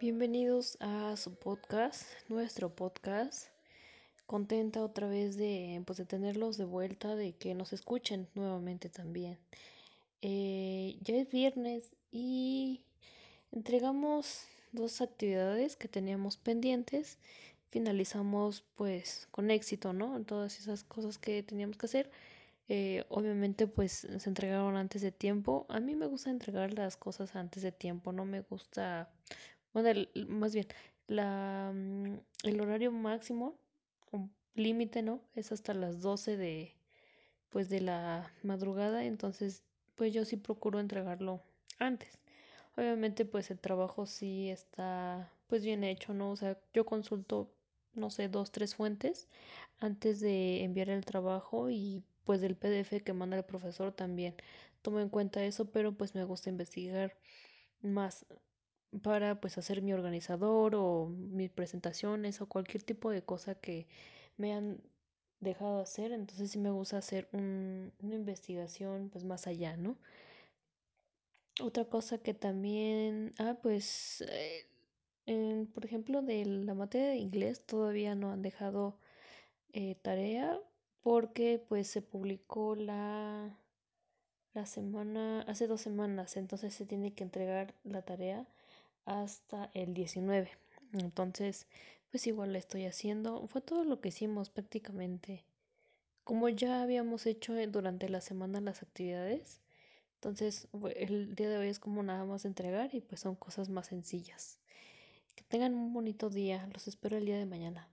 Bienvenidos a su podcast, nuestro podcast. Contenta otra vez de, pues, de tenerlos de vuelta, de que nos escuchen nuevamente también. Eh, ya es viernes y entregamos dos actividades que teníamos pendientes. Finalizamos pues con éxito, ¿no? Todas esas cosas que teníamos que hacer. Eh, obviamente pues se entregaron antes de tiempo. A mí me gusta entregar las cosas antes de tiempo, no me gusta bueno, más bien, la, mm, el horario máximo, límite, ¿no? Es hasta las 12 de, pues, de la madrugada, entonces, pues yo sí procuro entregarlo antes. Obviamente, pues el trabajo sí está, pues bien hecho, ¿no? O sea, yo consulto, no sé, dos, tres fuentes antes de enviar el trabajo y pues del PDF que manda el profesor también tomo en cuenta eso, pero pues me gusta investigar más para pues hacer mi organizador o mis presentaciones o cualquier tipo de cosa que me han dejado hacer, entonces sí me gusta hacer un, una investigación pues más allá, ¿no? Otra cosa que también, ah, pues, eh, por ejemplo, de la materia de inglés todavía no han dejado eh, tarea porque pues se publicó la, la semana, hace dos semanas, entonces se tiene que entregar la tarea hasta el 19. Entonces, pues igual la estoy haciendo. Fue todo lo que hicimos prácticamente. Como ya habíamos hecho durante la semana las actividades, entonces el día de hoy es como nada más entregar y pues son cosas más sencillas. Que tengan un bonito día. Los espero el día de mañana.